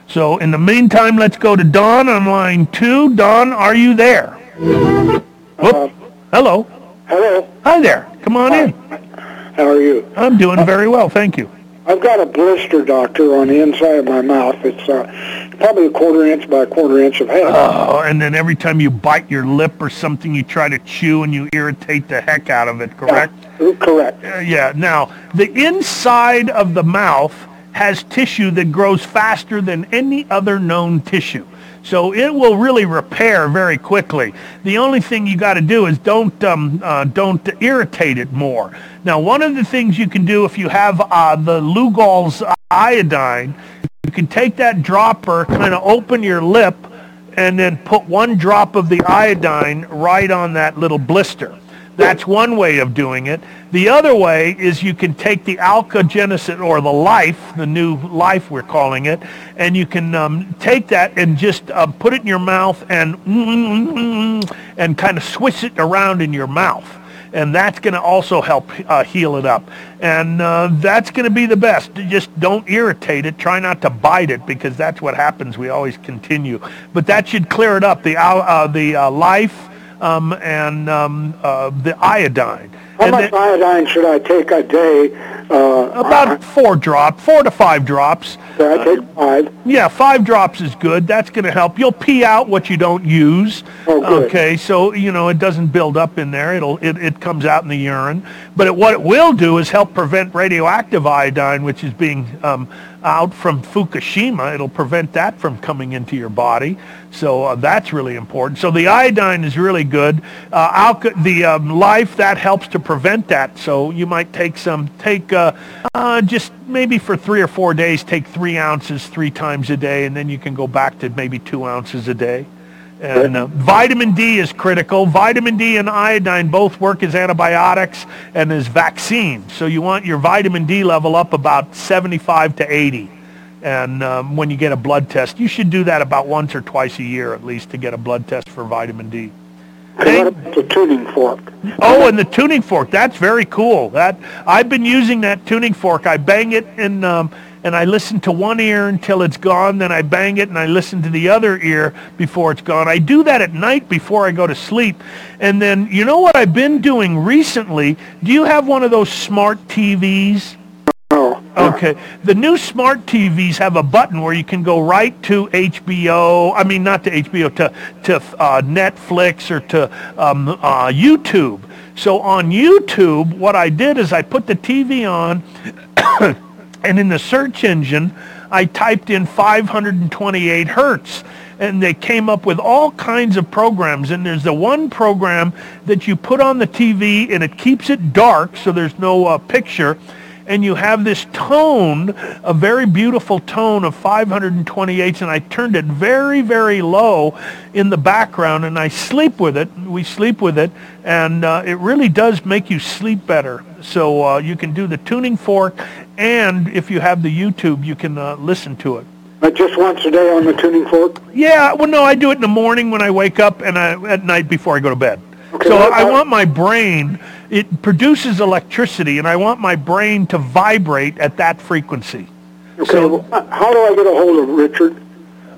So in the meantime, let's go to Don on line two. Don, are you there? Whoop. Hello. Hello. Hi there. Come on in. How are you? I'm doing very well, thank you. I've got a blister, doctor, on the inside of my mouth. It's uh, probably a quarter inch by a quarter inch of head. Oh, and then every time you bite your lip or something, you try to chew and you irritate the heck out of it, correct? Yeah, correct. Uh, yeah. Now, the inside of the mouth has tissue that grows faster than any other known tissue. So it will really repair very quickly. The only thing you got to do is don't um, uh, don't irritate it more. Now, one of the things you can do if you have uh, the Lugol's iodine, you can take that dropper, kind of open your lip, and then put one drop of the iodine right on that little blister. That's one way of doing it. The other way is you can take the Alka-Genesis or the Life, the new Life we're calling it, and you can um, take that and just uh, put it in your mouth and and kind of swish it around in your mouth. and that's going to also help uh, heal it up. And uh, that's going to be the best. Just don't irritate it. Try not to bite it because that's what happens. We always continue. But that should clear it up. The uh, the uh, life um, and um, uh, the iodine. How much then- iodine should I take a day? Uh, about four drop, four to five drops. I take five. Yeah, five drops is good. That's going to help. You'll pee out what you don't use. Oh. Okay, so you know it doesn't build up in there. It'll it, it comes out in the urine. But it, what it will do is help prevent radioactive iodine, which is being um, out from Fukushima. It'll prevent that from coming into your body. So uh, that's really important. So the iodine is really good. Uh, alco- the um, life that helps to prevent that. So you might take some take uh, uh, just maybe for three or four days, take three ounces three times a day, and then you can go back to maybe two ounces a day. And uh, vitamin D is critical. Vitamin D and iodine both work as antibiotics and as vaccines. So you want your vitamin D level up about 75 to 80. And um, when you get a blood test, you should do that about once or twice a year at least to get a blood test for vitamin D. The tuning fork? Oh, and the tuning fork. That's very cool. That I've been using that tuning fork. I bang it and um, and I listen to one ear until it's gone. Then I bang it and I listen to the other ear before it's gone. I do that at night before I go to sleep. And then you know what I've been doing recently? Do you have one of those smart TVs? Okay. The new smart TVs have a button where you can go right to HBO. I mean, not to HBO, to to uh, Netflix or to um, uh, YouTube. So on YouTube, what I did is I put the TV on, and in the search engine, I typed in 528 hertz. And they came up with all kinds of programs. And there's the one program that you put on the TV and it keeps it dark so there's no uh, picture and you have this tone, a very beautiful tone of 528s, and I turned it very, very low in the background, and I sleep with it. We sleep with it, and uh, it really does make you sleep better. So uh, you can do the tuning fork, and if you have the YouTube, you can uh, listen to it. But just once a day on the tuning fork? Yeah, well, no, I do it in the morning when I wake up, and I, at night before I go to bed. So I want my brain, it produces electricity, and I want my brain to vibrate at that frequency. Okay, So- well, how do I get a hold of Richard?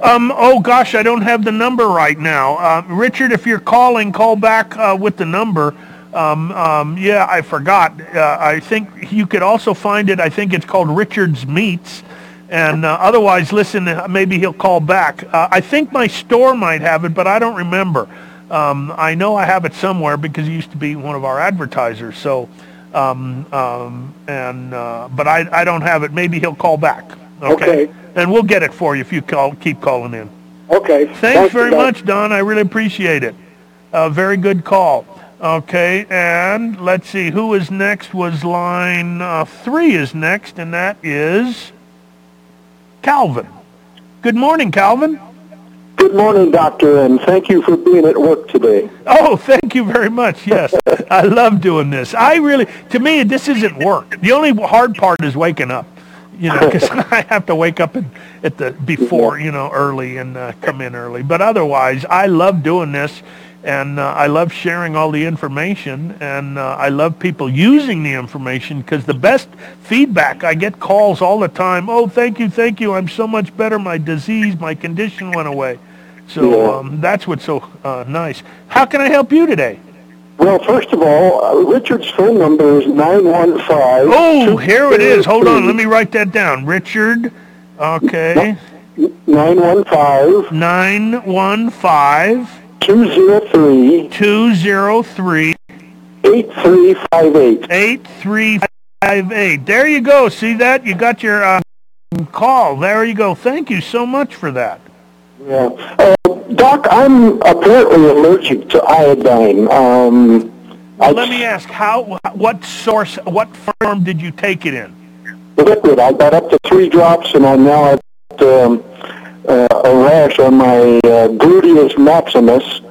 Um, oh gosh, I don't have the number right now. Uh, Richard, if you're calling, call back uh, with the number. Um, um, yeah, I forgot. Uh, I think you could also find it. I think it's called Richard's Meats. And uh, otherwise, listen, uh, maybe he'll call back. Uh, I think my store might have it, but I don't remember. Um, I know I have it somewhere because he used to be one of our advertisers. So, um, um, and uh, but I, I don't have it. Maybe he'll call back. Okay. Okay. And we'll get it for you if you call, keep calling in. Okay. Thanks Thank you, very much, Don. I really appreciate it. Uh, very good call. Okay, and let's see who is next. Was line uh, three is next, and that is Calvin. Good morning, Calvin. Good morning, Doctor, and thank you for being at work today. Oh, thank you very much. Yes, I love doing this. I really, to me, this isn't work. The only hard part is waking up. You know, because I have to wake up at, at the before, you know, early and uh, come in early. But otherwise, I love doing this, and uh, I love sharing all the information, and uh, I love people using the information because the best feedback I get calls all the time. Oh, thank you, thank you. I'm so much better. My disease, my condition went away. So um, that's what's so uh, nice. How can I help you today? Well, first of all, uh, Richard's phone number is 915. Oh, here it is. Hold on, let me write that down. Richard, okay, 915 915 203 203 8358. 8358. There you go. See that? You got your uh, call. There you go. Thank you so much for that. Yeah. Uh, Doc, I'm apparently allergic to iodine. Um, I Let me ask, how, what source, what form did you take it in? liquid. I got up to three drops, and I now have um, uh, a rash on my uh, gluteus maximus,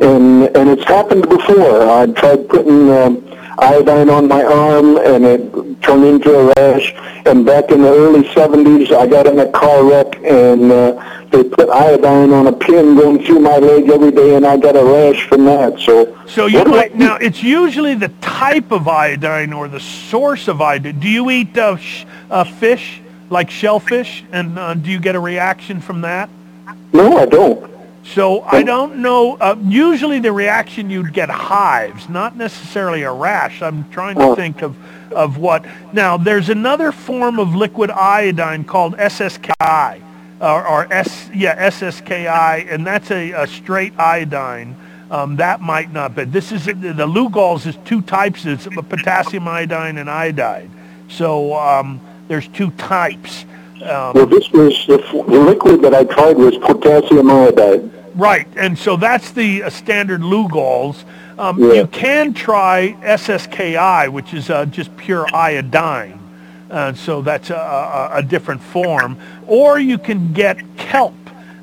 and and it's happened before. I tried putting um, iodine on my arm, and it turned into a rash. And back in the early 70s, I got in a car wreck, and uh, they put iodine on a pin going through my leg every day, and I got a rash from that. So, So you might, now it's usually the type of iodine or the source of iodine. Do you eat uh, sh- uh, fish like shellfish, and uh, do you get a reaction from that? no, I don't. So I don't know. Uh, usually the reaction you'd get hives, not necessarily a rash. I'm trying to think of, of what. Now there's another form of liquid iodine called SSKI, or, or S yeah SSKI, and that's a, a straight iodine. Um, that might not be. This is the Lugol's is two types. It's potassium iodine and iodide. So um, there's two types. Um, Well, this was the, f- the liquid that I tried was potassium iodide. Right, and so that's the uh, standard Lugol's. Um, Yeah. You can try SSKI, which is uh, just pure iodine. Uh, so that's a, a, a different form. Or you can get kelp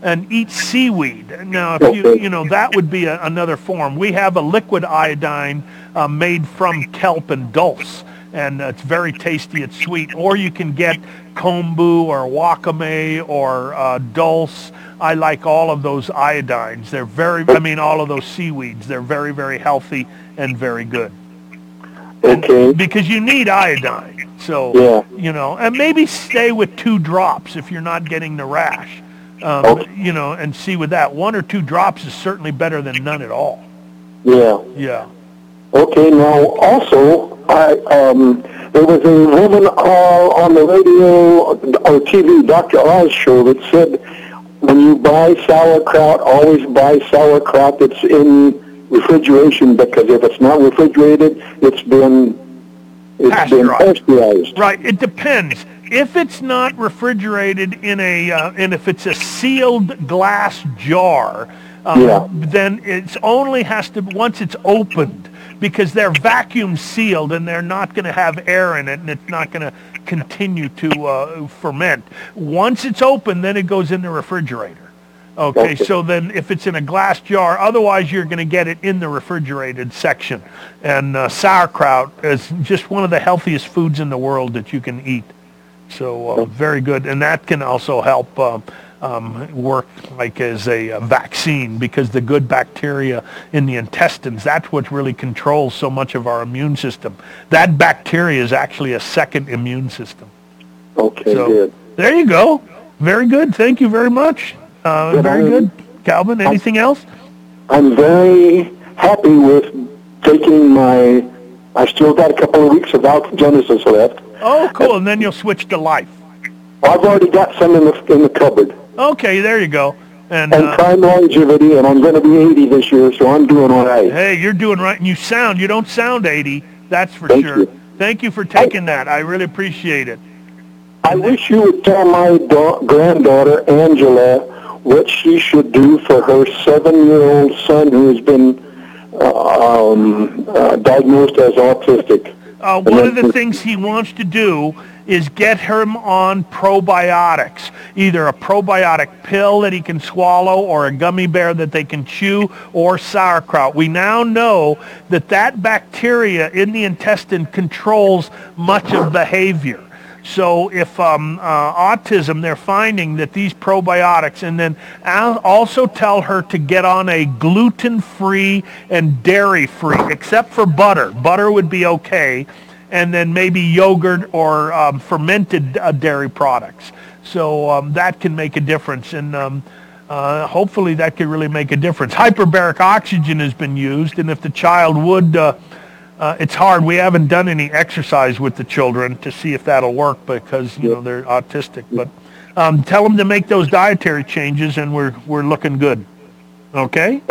and eat seaweed. Now, if you, you know, that would be a, another form. We have a liquid iodine uh, made from kelp and dulse, and it's very tasty. It's sweet. Or you can get kombu or wakame or uh, dulse. I like all of those iodines. They're very, I mean, all of those seaweeds. They're very, very healthy and very good Okay. because you need iodine. So, Yeah. you know, and maybe stay with two drops if you're not getting the rash. Um, Okay. You know, and see with that, one or two drops is certainly better than none at all. Yeah. Yeah. Okay. Now, also, I um, there was a woman uh, on the radio or TV, Dr. Oz show, that said when you buy sauerkraut, always buy sauerkraut that's in refrigeration because if it's not refrigerated, it's been it's been Pasteurized. pasteurized. Right. It depends. If it's not refrigerated in a, uh, and if it's a sealed glass jar, um, Yeah. then it's only has to once it's opened because they're vacuum sealed and they're not going to have air in it and it's not going to continue to uh, ferment. Once it's open, then it goes in the refrigerator. Okay, Okay. so then if it's in a glass jar, otherwise you're going to get it in the refrigerated section. And uh, sauerkraut is just one of the healthiest foods in the world that you can eat. So uh, very good, and that can also help um, work like as a, uh vaccine because the good bacteria in the intestines, that's what really controls so much of our immune system. That bacteria is actually a second immune system. Okay. So good. there you go. Very good. Thank you very much. Uh, Good. very good. Calvin, anything else? I'm very happy with taking my. I still got a couple of weeks of Genesis left. Oh, cool. And then you'll switch to life. I've already got some in the in the cupboard. Okay, there you go. And And uh, prime longevity, and I'm going to be 80 this year, so I'm doing all right. hey, you're doing right, and you sound. You don't sound 80. That's for Thank sure. you. Thank you for taking that. I really appreciate it. I wish you would tell my da- granddaughter Angela what she should do for her seven-year-old son who has been uh, um, uh, diagnosed as autistic. Uh, one of the things he wants to do is get him on probiotics, either a probiotic pill that he can swallow or a gummy bear that they can chew or sauerkraut. We now know that that bacteria in the intestine controls much of behavior. So if um, uh, autism, they're finding that these probiotics, and then also tell her to get on a gluten-free and dairy-free, except for butter. Butter would be okay, and then maybe yogurt or um, fermented uh, dairy products. So um, that can make a difference, and um, uh, hopefully that could really make a difference. Hyperbaric oxygen has been used, and if the child would uh, it's hard. We haven't done any exercise with the children to see if that'll work because you know they're autistic. But um, tell them to make those dietary changes, and we're we're looking good. Okay.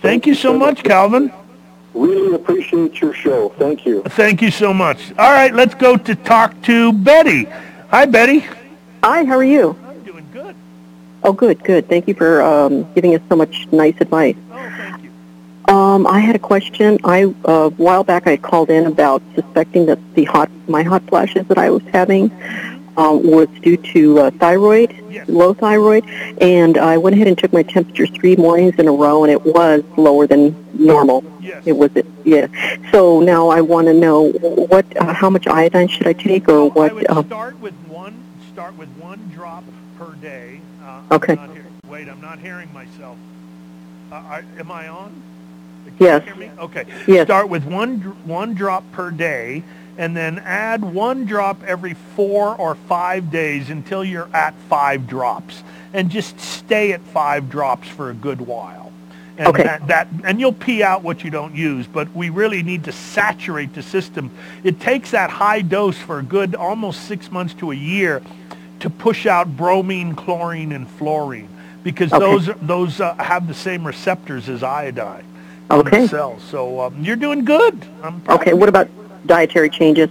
Thank you so much, Calvin. Really appreciate your show. Thank you. Thank you so much. All right, let's go to talk to Betty. Hi, Betty. Hi, how are you? I'm doing good. Oh, good, good. Thank you for um, giving us so much nice advice. Oh, thank you. Um, I had a question. I uh, a while back I called in about suspecting that the hot my hot flashes that I was having um, was due to uh, thyroid, low thyroid, and I went ahead and took my temperature three mornings in a row, and it was lower than normal. It was, it yeah. So now I want to know what, uh, how much iodine should I take, or what? I would uh, start with one. Start with one drop per day. Uh, Okay. I'm wait, I'm not hearing myself. Uh, I, am I on? Can Yes. You hear me? Okay. Yes. Start with one one drop per day, and then add one drop every four or five days until you're at five drops, and just stay at five drops for a good while. And Okay. that, that and you'll pee out what you don't use, but we really need to saturate the system. It takes that high dose for a good almost six months to a year to push out bromine, chlorine, and fluorine because Okay. those those uh, have the same receptors as iodine Okay. cells. So um, you're doing good. Okay. What about dietary changes?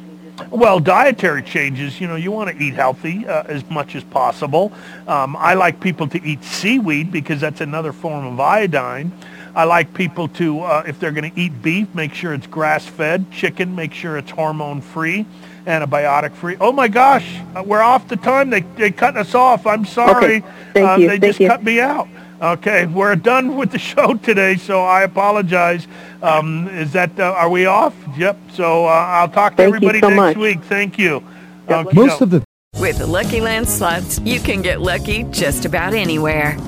well, dietary changes, you know, you want to eat healthy uh, as much as possible. Um, I like people to eat seaweed because that's another form of iodine. I like people to, uh, if they're going to eat beef, make sure it's grass-fed. Chicken, make sure it's hormone-free, antibiotic-free. Oh my gosh, uh, we're off the time. They they cut us off. I'm sorry. Okay. Thank Uh, you. They Thank just you. cut me out. Okay, we're done with the show today, so I apologize. Um, is that uh, are we off? Yep. So uh, I'll talk to Thank you everybody so next much. week. Thank you. Okay, Most so- of the With the Lucky Land slots, you can get lucky just about anywhere.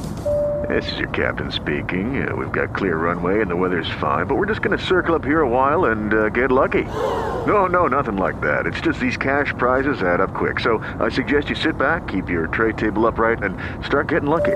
This is your captain speaking. Uh, we've got clear runway and the weather's fine, but we're just going to circle up here a while and uh, get lucky. No, no, nothing like that. It's just these cash prizes add up quick. So I suggest you sit back, keep your tray table upright, and start getting lucky.